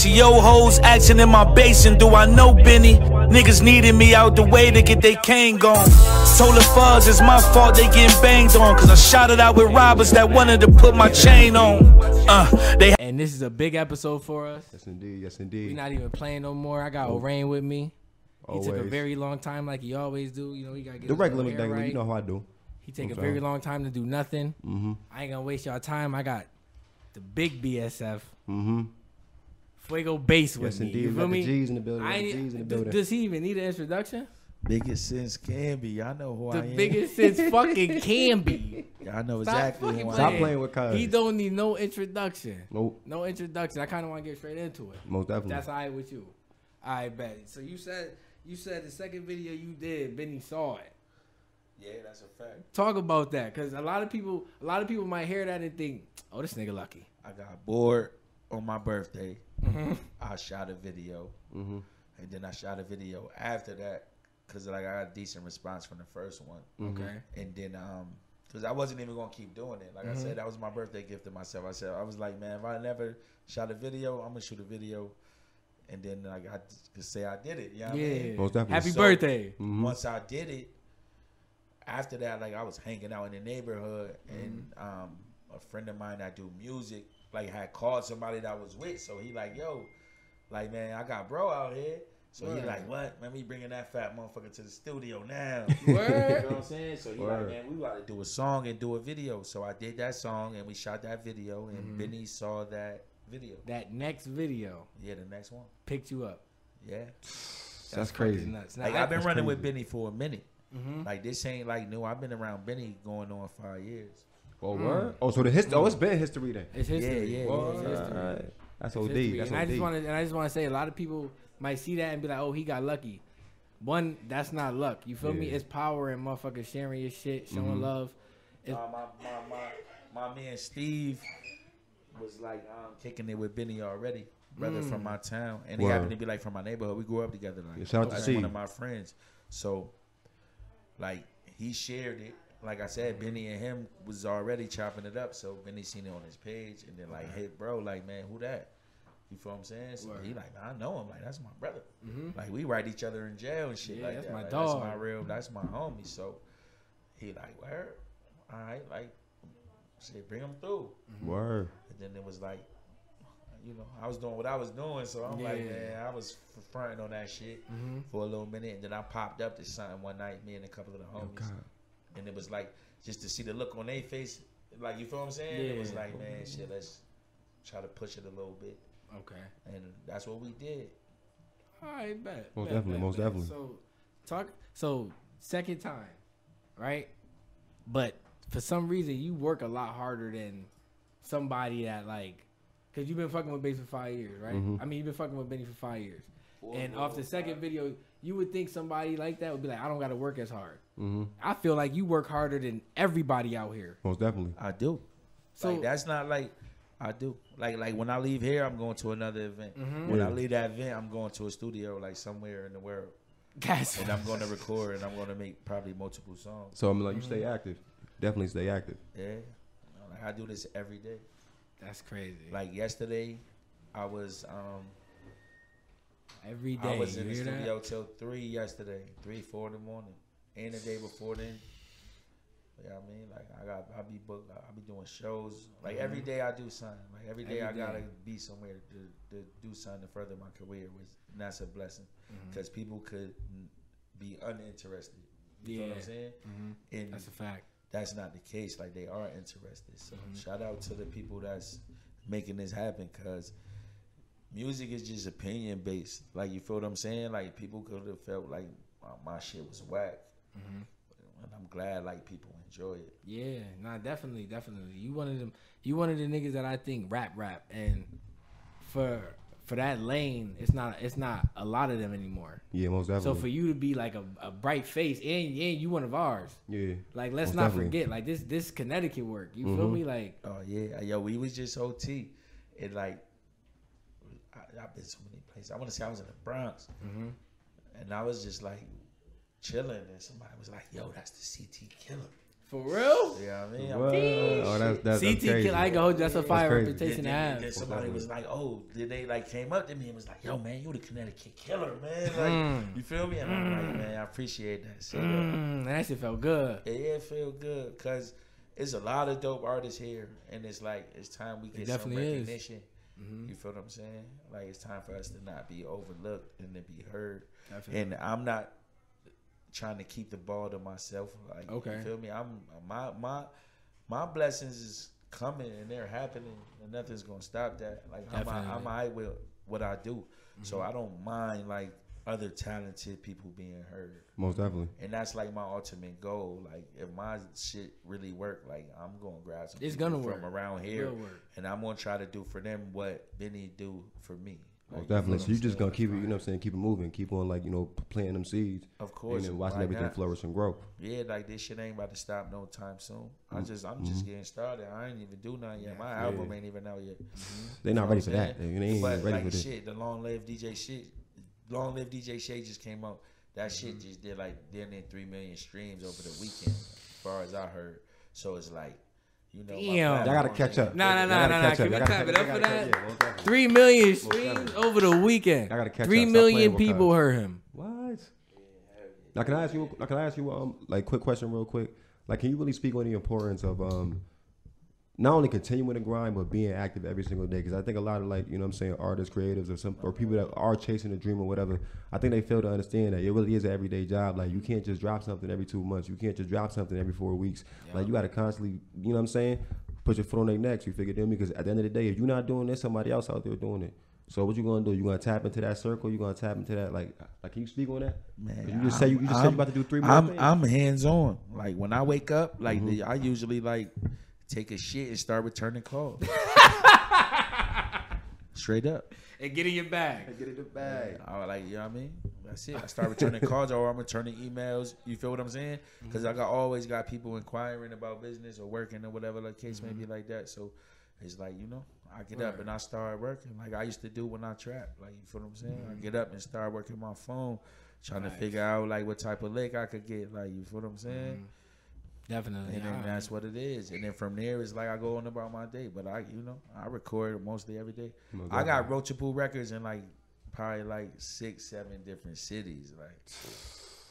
PTO hoes action in my basin. Do I know Benny? Niggas needed me out the way to get they cane gone. Told the fuzz it's my fault they getting banged on. Cause I shot it out with robbers that wanted to put my chain on. Uh, they And this is a big episode for us. Yes, indeed. Yes, indeed. We indeed. not even playing no more. I got Orain with me. He took a very long time, like he always do. You know, he got to get the regular little McDaniel, right. you know how I do. He take a I'm very fine. long time to do nothing. Mm-hmm. I ain't gonna waste y'all time. I got the big BSF Mm-hmm. Fuego Base with Yes, me. indeed. You We feel got me? the G's in the building. I we got the ain't- G's in the building. does he even need an introduction? Biggest sense Camby. Y'all know who I The am. biggest since fucking can be. Y'all know Stop exactly who I am. Stop am. playing with Cuz. He don't need no introduction. Nope. No introduction. I kind of want to get straight into it. Most definitely. That's all right with you. I bet. So you said you said the second video you did, Benny saw it. Yeah, that's a fact. Talk about that, cause a lot of people, a lot of people might hear that and think, "Oh, this nigga lucky." I got bored on my birthday. Mm-hmm. I shot a video, mm-hmm. and then I shot a video after that because like I got a decent response from the first one, Okay. and then um. Cause I wasn't even gonna keep doing it. Like Mm-hmm. I said, that was my birthday gift to myself. I said I was like, man, if I never shot a video, I'm gonna shoot a video, and then like I could say I did it. You know what I Yeah. mean? Most definitely. Happy So- birthday. Mhm. once I did it, after that, like I was hanging out in the neighborhood, and um, a friend of mine that do music, like had called somebody that was with, so he like, yo, like man, I got bro out here. So he like, what? Man, we bringing that fat motherfucker to the studio now. Word. You know what I'm saying? So he Word. like, man, we got to do a song and do a video. So I did that song and we shot that video, and Benny saw that video. That next video Yeah, the next one. picked you up. Yeah. That's fucking crazy. Nuts. Now, Like I- I've been That's running with. Benny for a minute. Mhm. Like this ain't like new. I've been around Benny going on five years. Oh, word? Oh, so the history. Oh, it's been history then. It's history. Yeah, yeah, Word. It's history. Alright. That's It's OD. That's and I just OD. want to, and I just want to say, a lot of people might see that and be like, "Oh, he got lucky." One, that's not luck. You feel me? It's power and motherfuckers sharing your shit, showing Mhm. love. It- Uh, my, my my my man Steve was like um, kicking it with Benny already, brother from my town, and he Word. happened to be like from my neighborhood. We grew up together. Like Yeah, shout out to that's Steve. one of my friends. So, like he shared it. Like I said, Benny and him was already chopping it up. So Benny seen it on his page, and then like, hey, bro, like man, who that? You feel what I'm saying? So Word. he like, I know him. Like that's my brother. Mhm. Like we write each other in jail and shit Yeah, like that's that. my Like, dog. That's my real. That's my homie. So he like, where? All right, like, say bring him through. Word. And then it was like, you know, I was doing what I was doing, so I'm like, Yeah. man, I was f- fronting on that shit Mhm. for a little minute, and then I popped up to something one night, me and a couple of the Oh, homies, God. And it was like just to see the look on their face, like you feel what I'm saying? It was like, man, shit, let's try to push it a little bit, Okay. and that's what we did. All right, bet. Most bet, definitely, bet, most bet. definitely. So, talk. So, second time, right? But for some reason, you work a lot harder than somebody that like, cause you've been fucking with Benny for five years, right? Mhm. I mean, you've been fucking with Benny for five years, and off the second video, you would think somebody like that would be like, I don't got to work as hard. Mm-hmm. I feel like you work harder than everybody out here. Most definitely. I do. So- like that's not like I do. Like like when I leave here, I'm going to another event. Mhm. When Yeah. I leave that event, I'm going to a studio like somewhere in the world, That's and I'm going to record and I'm going to make probably multiple songs. So I'm like, you stay active. Definitely stay active. Yeah, like I do this every day. that's crazy. Like yesterday, I was um Every day, I was in the hear that? studio till three yesterday, three four in the morning, and the day before then. You know what I mean? Like I got, I be booked, I be doing shows. Like every day I do something. Like every day Mm-hmm. Every I gotta day. be somewhere to, to do something to further my career, which and that's a blessing Mm-hmm. because people could be uninterested. You know what I'm Yeah. saying? Mhm. And That's a fact. that's not the case. Like they are interested. So Mm-hmm. shout out to the people that's making this happen because music is just opinion based. Like you feel what I'm saying? Like people could have felt like uh, my shit was whack, Mm-hmm. and I'm glad like people enjoy it. Yeah, nah, definitely, definitely. You one of them. You one of the niggas that I think rap, rap, and for for that lane, it's not it's not a lot of them anymore. Yeah, most definitely. So for you to be like a, a bright face, and and you one of ours. yeah. Like let's not definitely. forget, like this this Connecticut work. You feel Mhm. me? Like Oh yeah, yo, we was just OT, and like I, I've been so many places. I want to say I was in the Bronx, Mhm. and I was just like chilling, and somebody was like, "Yo, that's the CT killer." For real? You know what I mean? I'm What? like, Oh, that's that's, that's CT, crazy. kill, I ain't gonna hold you. That's a fire crazy. reputation then, to then, have. then somebody was like, "Oh, did they like came up to me and was like, yo, man, you the Connecticut killer, man. Like, Mm. you feel me?' And I'm like, man, I appreciate that. So, Mm, that shit felt good. yeah, it felt good because it's a lot of dope artists here, and it's like it's time we get some definitely is. recognition. Mm-hmm. You feel what I'm saying? Like it's time for us to not be overlooked and to be heard. Definitely. And I'm not trying to keep the ball to myself. Like, Okay. you feel me? I'm my my my blessings is coming and they're happening, and nothing's gonna stop that. Like I'm Definitely. I'm alright with what I do, Mm-hmm. so I don't mind like other talented people being heard. Most definitely. And that's like my ultimate goal. Like if my shit really work, like I'm gonna grab some It's gonna from work. around here, work. and I'm gonna try to do for them what Benny do for me. Like, Most you definitely. So you what just gonna keep it, you know what I'm saying, keep it moving, keep on like, you know, planting them seeds. Of course, And then watching everything that. flourish and grow. Yeah, like this shit ain't about to stop no time soon. I Mm, just I'm mm-hmm. just getting started. I ain't even do nothing yet. My album ain't even out yet. They're not You know ready for I'm that. They, saying? they ain't but ready like for this. shit, the long live DJ shit, long live DJ Shay just came out. That shit Mm-hmm. just did like damn near three million streams over the weekend, as far as I heard. So it's like, you know, my Damn. Y'all gotta catch up. Nah, nah, Y'all nah, gotta nah, nah. catch up. Can we gotta clap it catch- up y'all for gotta that? catch- yeah. Three million streams over the weekend. Y'all gotta catch Three up. Stop million playing with people Wakanda. heard him. What? Now can I ask you? Now can I ask you um like quick question real quick? Like, can you really speak on the importance of um not only continuing to grind but being active every single day? Because I think a lot of like you know what I'm saying artists, creatives, or some or people that are chasing a dream or whatever. I think they fail to understand that it really is an everyday job. Like you can't just drop something every two months. You can't just drop something every four weeks. Like you got to constantly, you know what I'm saying, put your foot on their necks. You figure them because at the end of the day, if you're not doing this, somebody else out there doing it. So what you gonna do? You gonna tap into that circle? You gonna tap into that? Like, like can you speak on that? Man, you just say you, you just said you I'm- about to do three more I'm. I'm hands on. Like when I wake up, like Mm-hmm. the, I usually like take a shit and start returning calls. Straight up. And get in your bag. Get in the bag. I like, you know what I mean? That's it. I start returning calls or I'm returning emails. You feel what I'm saying? Because I mm-hmm. got always got people inquiring about business or working or whatever the case may be mm-hmm. like that. So it's like, you know, I get up and I start working like I used to do when I trap. Like, you feel what I'm saying? I mm-hmm. get up and start working my phone, trying to figure out like what type of lick I could get. Like, you feel what I'm saying? Definitely. And then Alright. that's what it is. And then from there, it's like I go on about my day. But I, you know, I record mostly every day. Most I got Roachable records in like probably like six, seven different cities. Like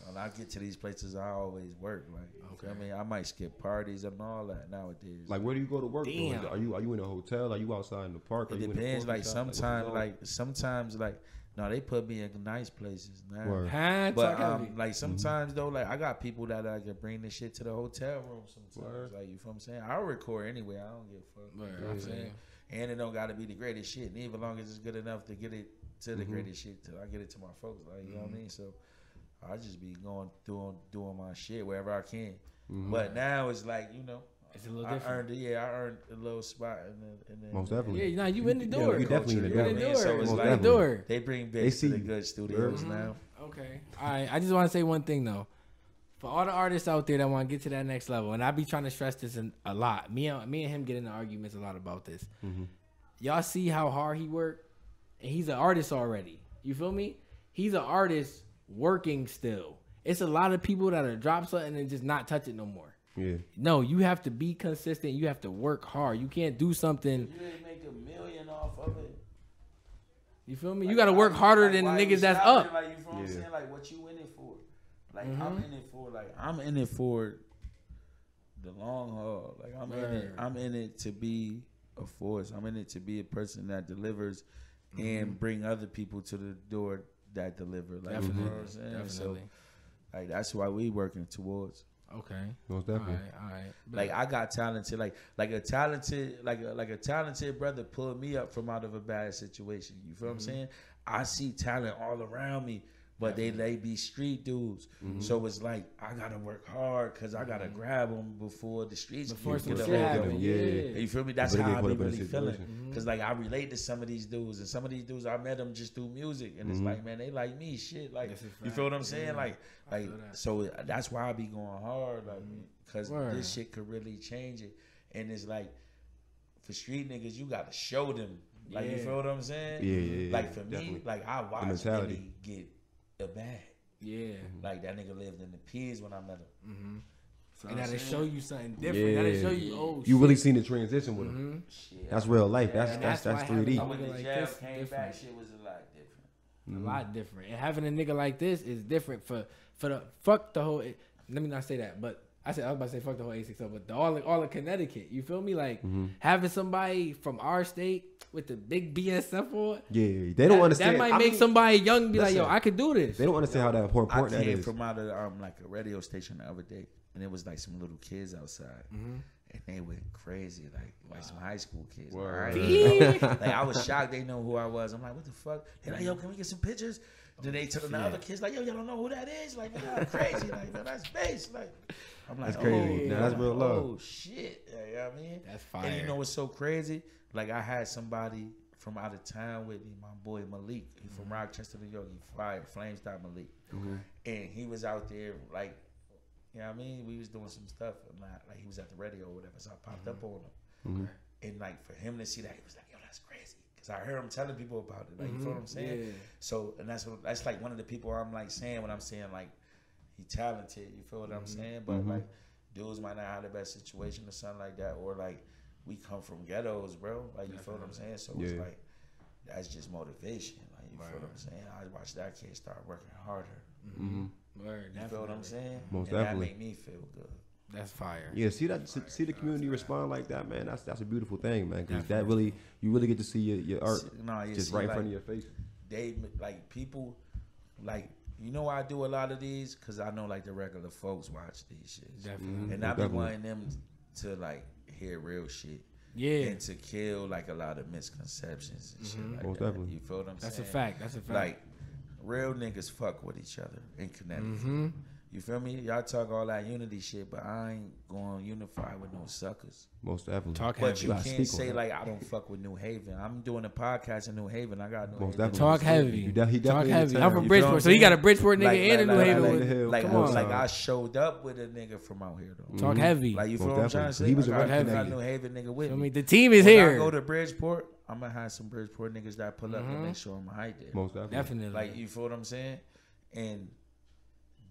when I get to these places, I always work. Like, okay. I mean, I might skip parties and all that nowadays. Like, where do you go to work? though? Are you are you in a hotel? Are you outside in the park? Are it you depends. coffee Like shop? what's sometimes, up? like sometimes, like no, they put me in nice places now. Word. But Talk um, like mm-hmm. sometimes though, like I got people that I can bring this shit to the hotel room. Sometimes, Word. like you feel what I'm saying. I'll record anyway. I don't give a fuck. You know what I'm I feel saying. And it don't got to be the greatest shit. And even long as it's good enough to get it to the mm-hmm. greatest shit, till I get it to my folks. Like you know what I mean. So I just be going through doing my shit wherever I can. Mm-hmm. But now it's like you know. It's a little I different. earned. Yeah, I earned a little spot in the, in the Most definitely. Yeah, nah, you in the door. you definitely in the door. know in the door. So it's Most like the definitely. door. they bring They see to the good studios Mhm. now. Okay. All right. I just want to say one thing though. For all the artists out there that want to get to that next level, and I be trying to stress this in, a lot. Me and me and him get into arguments a lot about this. Y'all see how hard he worked, and he's an artist already. You feel me? He's an artist working still. It's a lot of people that are drop something and just not touch it no more. Yeah. No, you have to be consistent. You have to work hard. You can't do something. You didn't make a million off of it. You feel me? You got to work harder than the niggas that's stopping? up. Like you feel what I'm saying? Like what you in it for? Like Mm-hmm. I'm in it for like I'm in it for the long haul. Like I'm in it. I'm in it to be a force. I'm in it to be a person that delivers Mm-hmm. and bring other people to the door that deliver. Like you know what I'm saying? Definitely. So like that's why we working towards. Okay. Most definitely. right. All right. Like I got talented, like like a talented, like a, like a talented brother pulled me up from out of a bad situation. You feel what I'm mm-hmm. saying? I see talent all around me, but they they be street dudes. Mm-hmm. So it's like I gotta work hard because I gotta mm-hmm. grab them before the streets Before get some a hold of happen. 'em. Yeah. Yeah. You feel me? That's But how I put be up in a really feeling. Situation. Cause like I relate to some of these dudes, and some of these dudes I met them just through music, and it's mm-hmm. like, man, they like me, shit. Like, you feel what I'm saying? Yeah. Like, like, that. so that's why I be going hard, like, cause Word. this shit could really change it. And it's like, for street niggas, you got to show them. Like, you feel what I'm saying? Yeah, yeah, yeah, Like for me, like I watched mentality. Get a bag. Yeah. Like that nigga lived in the P's when I met him. Mm-hmm. and that'll show you something different. That'll show you, oh, you shit. really seen the transition with him. Mhm. Shit, That's real life. That's that's that's that's three D. having I went to like jail, came different. back, shit was a lot different. a lot different. And having a nigga like this is different for for the fuck the whole. Let me not say that, but I said I was about to say fuck the whole 860, but the, all all of Connecticut. You feel me? Like Mm-hmm. having somebody from our state with the big BSF on. Yeah, they don't that, understand. That might I make mean, somebody young be like, yo, I could do this. They don't understand how that important I that came is. from out of um like a radio station the other day, and it was like some little kids outside, Mm-hmm. and they went crazy, like like some high school kids. Word. Right? like I was shocked they know who I was. I'm like, what the fuck? They're like, yo, can we get some pictures? Then they tell the other kids like, yo, y'all don't know who that is? Like, man, y'all crazy. Like, man, that's Base. Like, I'm like, That's crazy. Oh, Now, that's I'm real like, love. Oh shit. Yeah, you know what I mean? That's And you know what's so crazy? Like I had somebody from out of town with me, my boy Malik. He Mm-hmm. from Rochester, New York. He fired Flames Stop Malik. And he was out there like you know what I mean? We was doing some stuff and not like he was at the radio or whatever. So I popped up on him. And like for him to see that, he was like, yo, that's crazy. Cause I heard him telling people about it. Like you feel what I'm saying? Mm-hmm. Yeah. So and that's what that's like one of the people I'm like saying when I'm saying like he talented. You feel what I'm Mm-hmm. saying? But like dudes might not have the best situation or something like that, or like we come from ghettos, bro. Like you feel what I'm saying? So it's like that's just motivation. Like you feel what I'm saying? I watch that kid start working harder. Word, You feel what I'm saying? Most and definitely. that make me feel good. That's fire. Yeah, see that, see the community respond like that, man. That's that's a beautiful thing, man. Because that really, you really get to see your, your art See- no, you just see, right in like, front of your face. they like people like you know why I do a lot of these because I know like the regular folks watch these shits Definitely. and mm-hmm. I be Definitely. wanting them to like hear real shit Yeah. and to kill like a lot of misconceptions and shit mm-hmm. like Most that. definitely. You feel what I'm That's a fact. That's a fact. Like real niggas fuck with each other in Connecticut. Mm-hmm. You feel me? Y'all talk all that unity shit, but I ain't going to unify with no suckers. Most definitely. Talk But heavy. you can't speak say like I don't fuck with New Haven. I'm doing a podcast in New Haven. I got New Most Haven. definitely. Talk heavy. You de- he Talk definitely in heavy. I'm from You feel what Bridgeport, so he got a? Bridgeport nigga Like- and a New like- Haven like- with like- him. Like, Come on. like I showed up with a nigga from out here though. Talk heavy. Like you feel Most what I'm trying to say? He was I a got, rep I got nigga. New Haven nigga with I me. mean, the team is when here. I go to Bridgeport, I'm gonna have some Bridgeport niggas that pull up and make sure I'm hyped there. Most definitely. Definitely. Like you feel what I'm saying? And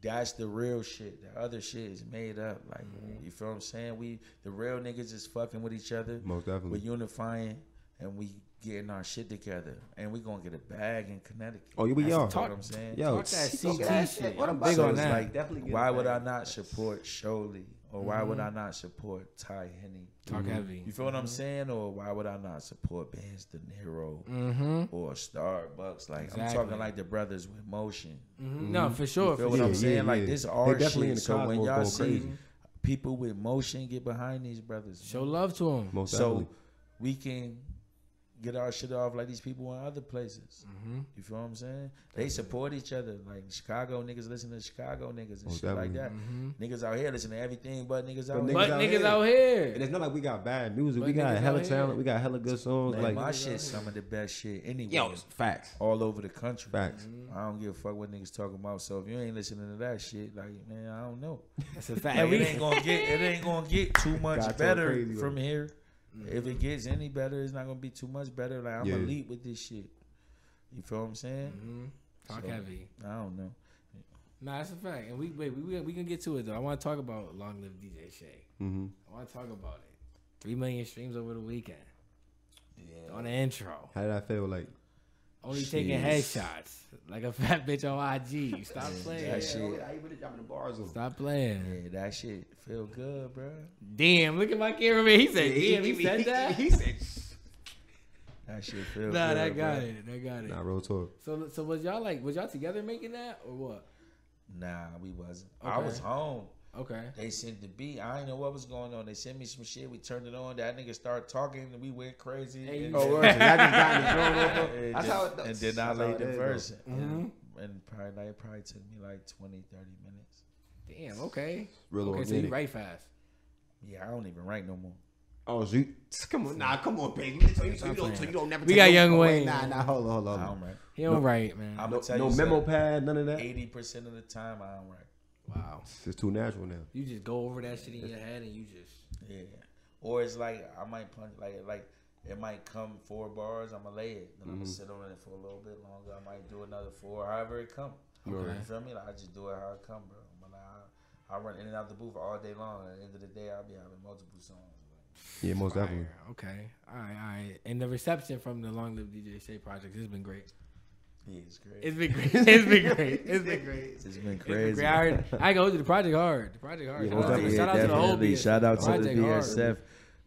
that's the real shit. The other shit is made up. Like Mm-hmm. you feel what I'm saying? We the real niggas is fucking with each other. Most definitely. We're definitely. unifying and we getting our shit together. And we gonna get a bag in Connecticut. Oh, yeah, we That's are. what I'm saying. Yo, Talk that CT shit. What I'm about big so on it's that. Like, definitely get Why it would I back. not support Sholey? Or why would I mm-hmm. not support Ty Henny? Talk mm-hmm. heavy. You feel what I'm mm-hmm. saying? Or why would I not support Benz De Niro Mm-hmm. or Starbucks? Like I'm talking like the brothers with motion. No, for sure. You feel For what sure. I'm Yeah, saying? yeah, like this They art definitely in shit. the So when y'all going see crazy. people with motion get behind these brothers, Show love to them. Most so definitely. we can get our shit off like these people in other places. Mm-hmm. You feel what I'm saying? They support each other. Like Chicago niggas listen to Chicago niggas and Most shit like definitely. that. Niggas out here listen to everything but niggas out But here. But out niggas out here. And it's not like we got bad music. But we got hella talent. here. We got hella good songs. Man, like my shit some of the best shit anyway. yo, facts, all over the country. facts. I don't give a fuck what niggas talking about. So if you ain't listening to that shit, like man, I don't know. That's a fact. Like, it ain't gonna get it ain't gonna get too much Got to better crazy, from though. Here. If it gets any better, it's not gonna be too much better. Like I'm Yeah. elite with this shit. You feel what I'm saying? Mhm. Talk So- heavy. I don't know. Nah, that's a fact. And we wait, we we, we can get to it though. I want to talk about Long Live DJ Shay. Mm-hmm. I want to talk about it. Three million streams over the weekend Yeah. on the intro. How did I feel? Like Only taking headshots like a fat bitch on IG. Stop playing. that shit. I even dropping the bars. Stop playing. Yeah, that shit feel good, bro. Damn, look at my cameraman. He said, "Damn." He said that. He said, That shit feel Nah, good. that got bro. it. That got it. "Nah, real talk." So, so was y'all like, was y'all together making that or what? Nah, we wasn't. I was home. Okay. They sent the beat. I didn't know what was going on. They sent me some shit. We turned it on. That nigga started talking and we went crazy. Hey, and, you- oh, oh, word. So y'all just got in the over. and That's how it- and then I laid the is, verse. Mm-hmm. though. And, and probably like, it probably took me like 20, 30 minutes. Damn. Okay. Real okay. So you write fast. Yeah, I don't even write no more. Oh, so you, come on, nah, come on, baby. So you, so you don't, so you don't never. We got no- Young oh, Wayne. Nah, nah, hold on, hold on. I don't write. He don't write, man. I'm No, tell no you memo something. pad, none of that. Eighty percent of the time, I don't write. Wow. It's too natural now. You just go over that shit in your head and you just. Yeah. Or it's like I might punch like like it might come four bars. I'ma lay it. Then I'm Mm-hmm. gonna sit on it for a little bit longer. I might do another four. However it come. Okay. You feel me? Like I just do it how it come, bro. But like, I run in and out the booth all day long. At the end of the day, I'll be having multiple songs. Yeah, most Fire. definitely. Okay. All right. All right. And the reception from the Long Live DJ Shay project has been great. Yeah, it's great. It's been great. It's been great. It's been great. it's been It's been crazy. great. I, heard, I ain't gonna. The project hard. The project hard. Yeah, shout, most out to, definitely. shout out to the whole definitely. BSF. Shout out to the Project hard. BSF.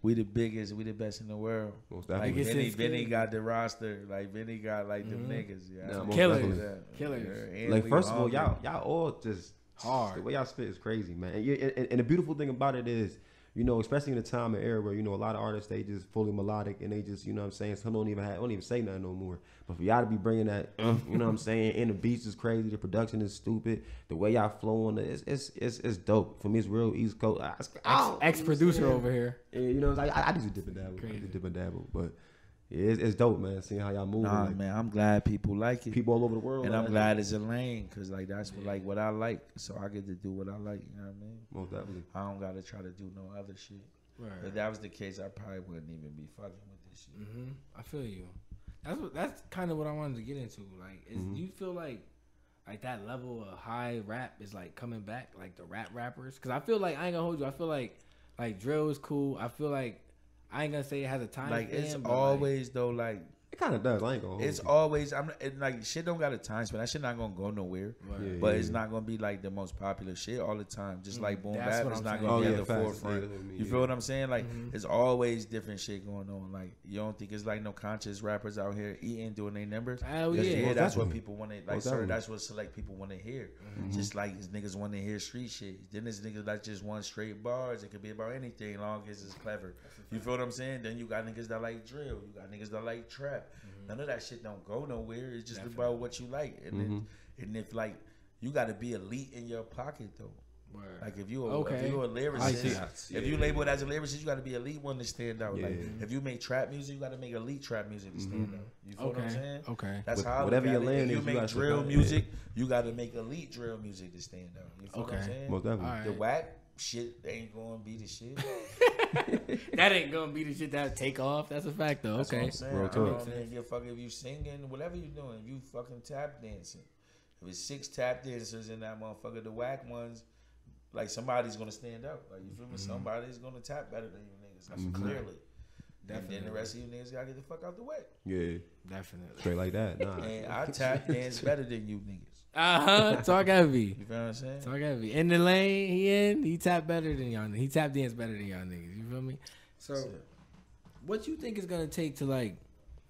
We the biggest. We the best in the world. Most Like definitely. Benny, Benny got the roster. Like Benny got like them Mhm. niggas. Yeah, Nah, most Killers. definitely. Killers. Yeah, Like first of all, y'all y'all all just Hard. The way y'all spit is crazy, man. And, and, and the beautiful thing about it is, you know, especially in the time and era where you know a lot of artists they just fully melodic and they just you know what I'm saying some don't even have don't even say nothing no more. But for y'all to be bringing that, uh, you know what I'm saying, and the beats is crazy, the production is stupid, the way y'all flowing, it's it's it's, it's dope. For me, it's real East Coast. I- I- Ex producer over here. Yeah, you know, like, I, I just dip and dabble, I just dip and dabble, but yeah, it's, it's dope, man. Seeing how y'all move, Nah, like, man, I'm glad people like it. people all over the world, and man. I'm glad it's a lane because like that's what like what I like. So I get to do what I like. You know what I mean? most definitely. I don't gotta try to do no other shit. Right. If that was the case, I probably wouldn't even be fucking with this shit. Mm-hmm. I feel you. That's what. That's kind of what I wanted to get into. Like, is Mhm. do you feel like like that level of high rap is like coming back, like the rap rappers? Because I feel like I ain't gonna hold you. I feel like like drill is cool. I feel like I ain't gonna say it has a time. Like it's but, like, always though, like It kind of does. I ain't gonna. It's you. always I'm it, like shit don't got a time span. That shit not gonna go nowhere. Right. Yeah, But yeah, it's yeah. not gonna be like the most popular shit all the time. Just Mm, like boom that's bap, what it's I'm not saying. gonna Oh be yeah, at the forefront. Yeah, that's what I mean, You yeah. feel what I'm saying? Like Mhm. there's always different shit going on. Like you don't think it's like no conscious rappers out here eating doing their numbers. Hell yeah. Yeah, Most that's what definitely. people want to like. Most Sir, that's what select people want to hear. Mm-hmm. Just like these niggas want to hear street shit. Then this niggas like just one straight bars. It could be about anything, long as it's clever. You feel what I'm saying? Then you got niggas that like drill. You got niggas that like trap. None of that shit don't go nowhere. It's just Mm-hmm. Definitely. about what you like. And then, and if like you got to be elite in your pocket though. Word. Like if you a, Okay. if you a I lyricist. Yeah, if you yeah, label it as a lyricist, you got to be elite one to stand out. Like Yeah. if you make trap music, you got to make elite trap music to stand out. You feel what I'm Okay. saying? Okay. That's With- how whatever look your at lane If you is, you make drill supply it. music, you got to make elite drill music to stand out. You feel what I'm Okay. saying? Most definitely. All right. The whack shit ain't gonna be the shit. that ain't gonna be the shit that'll take off. That's a fact though. That's what okay. I'm saying. Real I don't even give a fuck if you singing, whatever you're doing. If you fucking tap dancing. If it's six tap dancers in that motherfucker, the whack ones, like somebody's gonna stand up. Like you feel me? Mm-hmm. Somebody's gonna tap better than you niggas. That's mm-hmm. clearly. And then the rest of you niggas gotta get the fuck out the way. Yeah, Definitely. straight like that. Nah. And I tap dance better than you niggas. Uh huh. Talk heavy. You feel what I'm saying? Talk heavy. In the lane he in, he tap better than y'all. He tap dance better than y'all niggas. You feel me? So, what you think is gonna take to like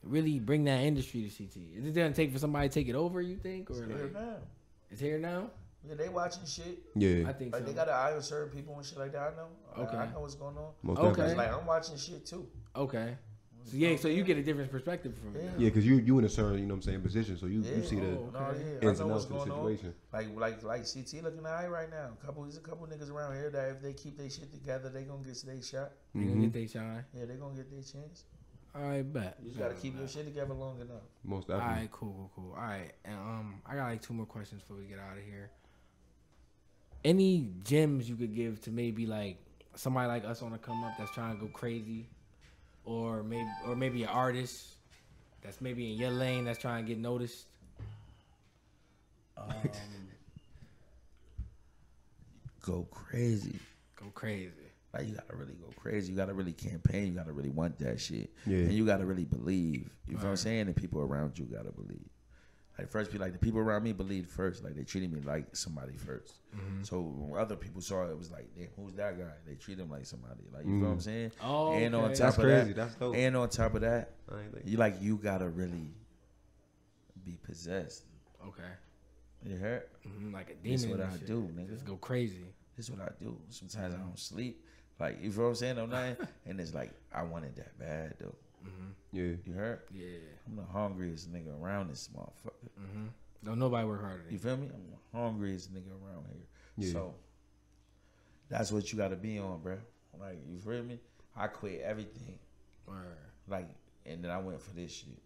really bring that industry to CT? Is it gonna take for somebody to take it over? You think, or It's here now. it's here now? Yeah, they watching shit. Yeah, I think Like so. they got an eye on certain people and shit like that. I know. Okay. I know what's going on. most Okay. Like I'm watching shit too. Okay. So yeah, so you get a different perspective from it. Yeah. Yeah, because you you in a certain you know what I'm saying position, so you, Yeah. you see the Oh, No, okay. yeah, ins and outs of the going on. situation. Like like like CT looking alright right now. Couple there's a couple niggas around here that if they keep their shit together, they gonna get their shot. They gonna get their shine. Yeah, they gonna get their chance. All right, bet. You just gotta keep your shit together long enough. Most All definitely. right, cool, cool, cool. All right, and um, I got like two more questions before we get out of here. Any gems you could give to maybe like somebody like us on the come up that's trying to go crazy, or maybe or maybe an artist that's maybe in your lane that's trying to get noticed. Um, go crazy. Go crazy. Like you gotta really go crazy. You gotta really campaign. You gotta really want that shit. Yeah. And you gotta really believe. You know what I'm saying? And people around you gotta believe. Like first, be like the people around me believed first. Like they treated me like somebody 1st Mm-hmm. So when other people saw it, it was like, damn, who's that guy? They treat him like somebody. Like you know what I'm saying? Oh, and on top That's of crazy. that, That's dope. and on top of that, I ain't like- you like you gotta really be possessed. Okay. You heard? hmm like a demon. This is what I shit. do, nigga. Just go crazy. This is what I do. Sometimes I don't sleep. Like you feel what I'm saying? I'm not, and it's like I wanted that bad though. Yeah. You heard? Yeah. I'm the hungriest nigga around this motherfucker. Mm-hmm. Don't nobody work harder than You you. feel me? I'm the hungriest nigga around here. Yeah. So that's what you got to be on, bro. Like you feel me? I quit everything. Word. Like, and then I went for this shit.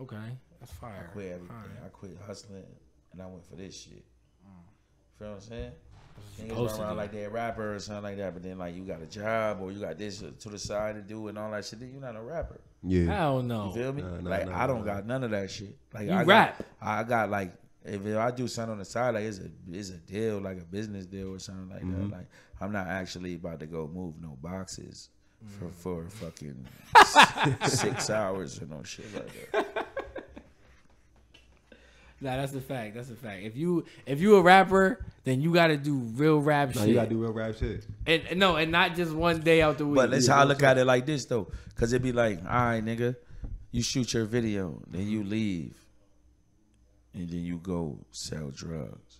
Okay, that's fire. I quit everything. Fire. I quit hustling, and I went for this shit. You feel what I'm saying? That's what Niggas you're run supposed to around like they're rapper or something like that, but then like you got a job or you got this to the side to do and all that shit. Then you're not a rapper. Yeah. Hell no. You feel me? Nah, nah, like nah, I don't nah. got none of that shit. Like You I rap. Got, I got like if I do something on the side, like it's a it's a deal, like a business deal or something like Mm-hmm. that. Like I'm not actually about to go move no boxes for Mm. for fucking six hours or no shit like that. Nah, that's a fact. That's a fact. If you if you a rapper, then you got to do real rap No, shit. you gotta do real rap shit. and, and no, and not just one day out the week. But that's Yeah, how I look at it like this though, because it'd be like, all right, nigga, you shoot your video, then you leave, and then you go sell drugs,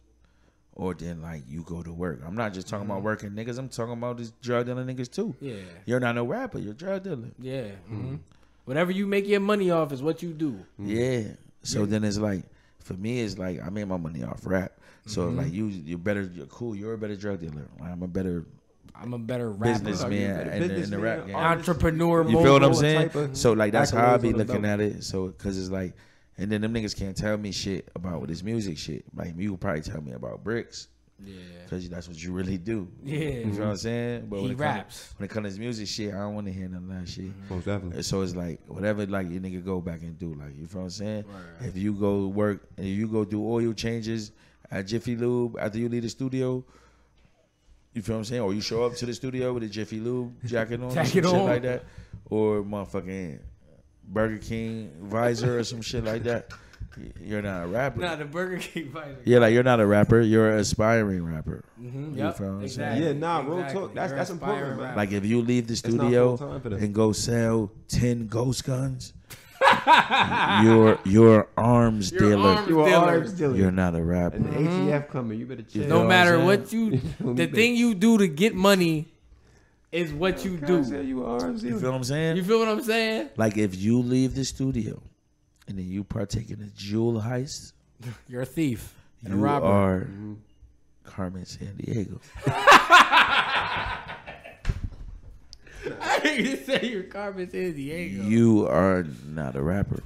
or then like you go to work. I'm not just talking about working niggas. I'm talking about these drug dealing niggas too. yeah, You're not no rapper. You're drug dealer. yeah. hmm Whatever you make your money off is what you do. Yeah. So then it's like, for me, it's like I made my money off rap. So Mm-hmm. like you, you're better. You're cool. You're a better drug dealer. I'm a better I'm a better rapper, businessman you're a in, the- rap game. entrepreneur. You feel what I'm saying? So like that's how I be looking at it. So because it's like, and then them niggas can't tell me shit about this music shit. Like you will probably tell me about bricks Yeah, because that's what you really do. yeah. You know what I'm mm-hmm. saying? But He when it raps. Comes, when it comes to this music shit, I don't want to hear none of that shit. Mm-hmm. Most definitely. So it's like whatever like your nigga go back and do. Like you feel what I'm saying? Right. If you go work and you go do oil changes at Jiffy Lube after you leave the studio. You feel what I'm saying? Or you show up to the studio with a Jiffy Lube jacket on, or Jacket shit on. like that, or motherfucking Burger King visor or some shit like that. You're not a rapper. Nah, the Burger King fighter. yeah, like you're not a rapper. You're an aspiring rapper. Mm-hmm. You Yep, feel what I'm exactly. saying? Yeah, nah, real exactly. talk. That's- You're that's important, rapper. Like if you leave the studio full time for them. and go sell ten ghost guns, you're you're arms You're dealer. arms You are dealer. arms dealer. You're not a rapper. And the ATF coming, you better chill. No know matter what what you, the thing you do to get money is what you do. you You feel what I'm saying? You feel what I'm saying? Like if you leave the studio and then you partake in a jewel heist, You're a thief and a you robber. are Mm-hmm. Carmen Sandiego. you say you're Carmen San Diego. You are not a rapper.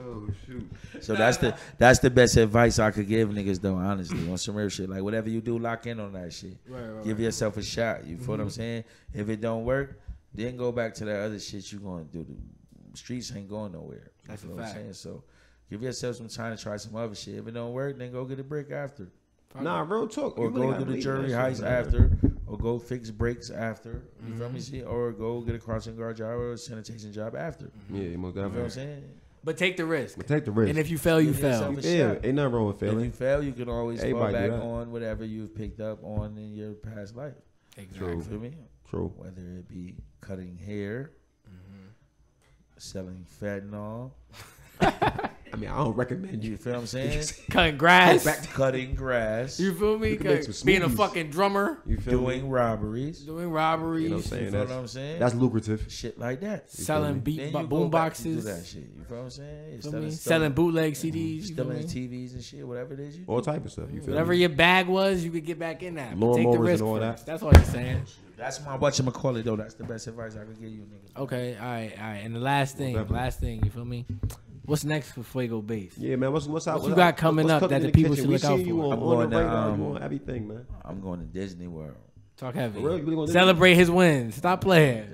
Oh shoot. So that's the that's the best advice I could give niggas though, honestly, on some real shit. Like whatever you do, lock in on that shit. Right, right, Give right. yourself a shot. You feel what I'm saying? If it don't work, then go back to that other shit you gonna do. The streets ain't going nowhere. You That's a feel what I'm fact. saying? So give yourself some time to try some other shit. If it don't work, then go get a brick after. Nah, real talk. Or You go gotta do the believe jury that heist after, or go fix brakes after. You feel me? Mm-hmm. See, or go get a crossing guard job or a sanitation job after. Yeah, you most You feel what I'm saying? But take the risk. But take the risk. And if you fail, you Give fail. yeah, ain't nothing wrong with failing. If you fail, you can always Everybody fall back on whatever you've picked up on in your past life. Exactly. You feel me? True. Whether it be cutting hair, Mm-hmm. Selling fentanyl. I mean, I don't recommend You you. feel what I'm saying? Cutting grass. cutting grass, You feel me? You make some Being a fucking drummer, You feel doing me? robberies. doing robberies, You know what I'm You saying? feel That's, what I'm saying? that's lucrative. shit like that. selling beat Then bo- boom go do boxes, that shit. You feel what I'm saying? feel Instead me? of selling bootleg CDs, mm-hmm. you feel stealing me? TVs and shit, whatever it is you do. All type of stuff. You feel Whatever me? your bag was, you could get back in that. But Take the Lawnmowers risk and all first. that. That's all you're saying. That's my whatchamacallit though. That's the best advice I could give you, nigga. Okay, all right, all right. And the last thing, definitely. last thing, you feel me? What's next for Fuego Base? Yeah, man. What's what's out? What you got coming up that the people should we look out see you for? on, I'm on going the to, radar. um, you on everything, man. I'm going to Disney World. Talk heavy. For real? You really gonna do Celebrate his wins. Stop playing.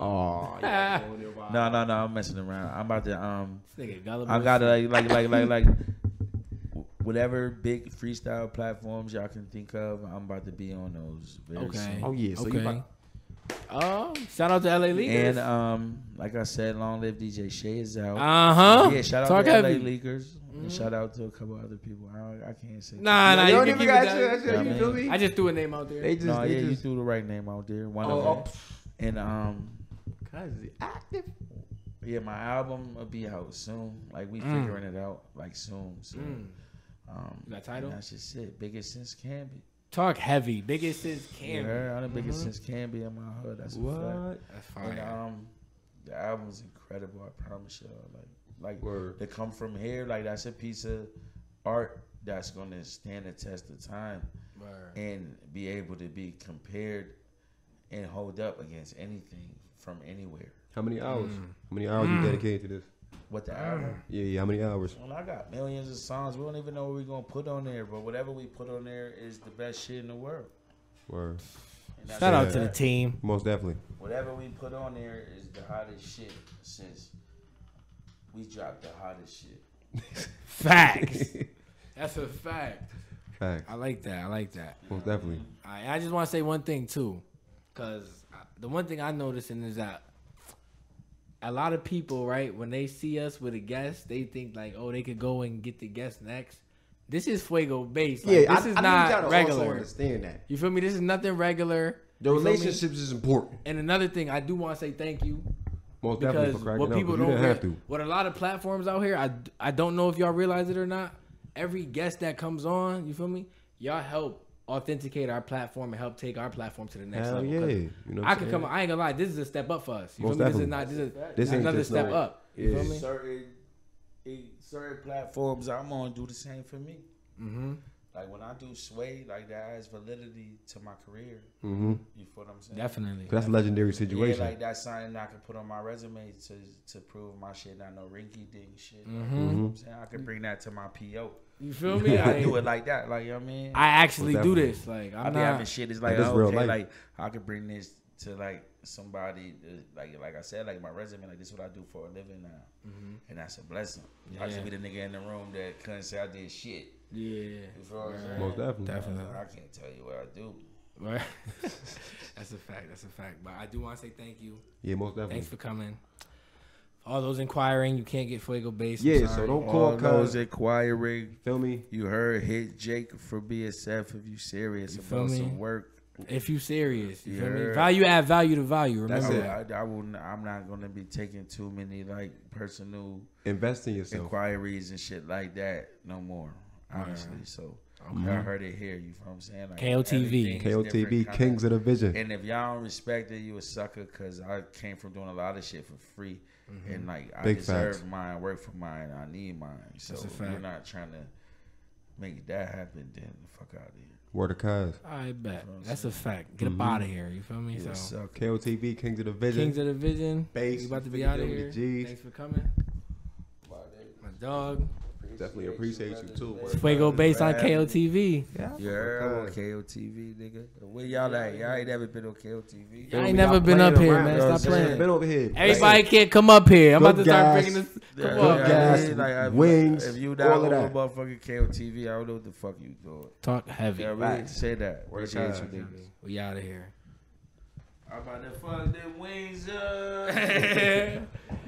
Oh, yeah. going there, wow. No, no, no. I'm messing around. I'm about to um. This. I got like like like like like whatever big freestyle platforms y'all can think of. I'm about to be on those. Very Okay. soon. Oh yeah. So okay. you about, Oh, shout out to LA Leakers. And um, like I said, long live DJ Shay is out. uh huh. Yeah, shout out Talk to heavy. LA Leakers. And shout out to a couple other people. I, I can't say. Nah, nah, you you don't even keep got it shit. That you feel me? I just threw a name out there. They just, No, they yeah, you threw the right name out there. One Oh, of oh, them. And um, Cause active. yeah, my album will be out soon. Like we Mm. figuring it out. Like soon. So, Mm. um, You got title? That's just it. Biggest since Camby. Talk heavy. Biggest is You can. heard? I'm the biggest since Camby in my hood. That's a fact. What? That's And fire. um, the album's incredible. I promise y'all. Like, like Word. to come from here, like that's a piece of art that's gonna stand the test of time Word. and be able to be compared and hold up against anything from anywhere. How many hours? Mm. How many hours you dedicated to this? What the mm. album? Yeah, yeah. How many hours? Well, I got millions of songs. We don't even know what we're gonna put on there, but whatever we put on there is the best shit in the world. Word. Shout out what to the team. Most definitely. Whatever we put on there is the hottest shit since we dropped the hottest shit. Facts. That's a fact. Facts. I like that. I like that. Most definitely. All right, I just want to say one thing too, because the one thing I noticing is that a lot of people, right, when they see us with a guest, they think like, oh, they could go and get the guest next. This is fuego based. Like, yeah, this I, is I not think you gotta also regular. understand that You feel me? This is nothing regular. the You feel me? relationships is important. And another thing, I do want to say thank you Most definitely because for cracking what up. you don't didn't rea- have to. what a lot of platforms out here, I I don't know if y'all realize it or not. Every guest that comes on, you feel me? Y'all help authenticate our platform and help take our platform to the next Hell level. yeah. 'Cause You know I I'm can come. I ain't gonna lie. This is a step up for us. You Most feel me? This is definitely. not. This is This this ain't another just step no- up. You Yeah. feel me? certain certain platforms I'm on do the same for me. Mm-hmm. Like when I do Sway, like that adds validity to my career. Mm-hmm. You feel what I'm saying? Definitely. That's a legendary situation. Yeah, like that's something I can put on my resume to to prove my shit. Not no rinky dink shit. Mhm. You know what I'm saying I can bring that to my PO. You feel me? I I, do it like that. Like you know what I mean, I actually Most do this. Like I I'm be having not. shit. It's Like, like this oh, real okay, life. like I could bring this to like somebody. uh, Like like I said, like my resume. Like this is what I do for a living now, Mhm. and that's a blessing. I should be the nigga in the room that couldn't say I did shit. Yeah. You feel what Most definitely. Definitely. I can't tell you what I do. Right. that's a fact. That's a fact. But I do want to say thank you. Yeah, most definitely. Thanks for coming. All those inquiring, you can't get Fuego base. I'm Yeah, so sorry. don't All call those cuz. inquiring. Feel me? You heard hit Jake for BSF if you serious You feel about me? some work. If you serious, you feel me? Yeah. Value add value to value. That's Remember it. that. I, I will. I'm not gonna be taking too many like personal Invest in yourself. inquiries and shit like that no more. Honestly, so Okay. I heard it here. You feel what I'm saying? Like, KOTV. KOTV, Kings of the Vision. And if y'all don't respect it, you a sucker. Cause I came from doing a lot of shit for free, and like I Big deserve facts. mine, work for mine, I need mine. So if you're not trying to make that happen, then the fuck out of here. Word of cuz. I bet. That's what I'm That's a fact. Get Mhm. up out of here. You feel me? You a so sucker. KOTV, Kings of the Vision. Kings of the Vision. Base, We about to be out of here. with the Gs. Thanks for coming. My dog. Definitely appreciate you too. Word. Fuego based on KOTV. Yeah. Yeah, on KOTV, nigga. Where y'all at? Y'all ain't never been on KOTV. I ain't We never been up here, around. man. Stop what playing. Been over here. Everybody can't come up here. I'm Good about to start bringing this. Come Yeah, on, Good yeah, gas, man. yeah, like, if- wings, If you all not of over that. motherfucking KOTV, I don't know what the fuck you doing. Talk heavy. Yeah, really Facts. say that. Word of Appreciate God. you, niggas. We out of here. I'm about to fuck them wings up.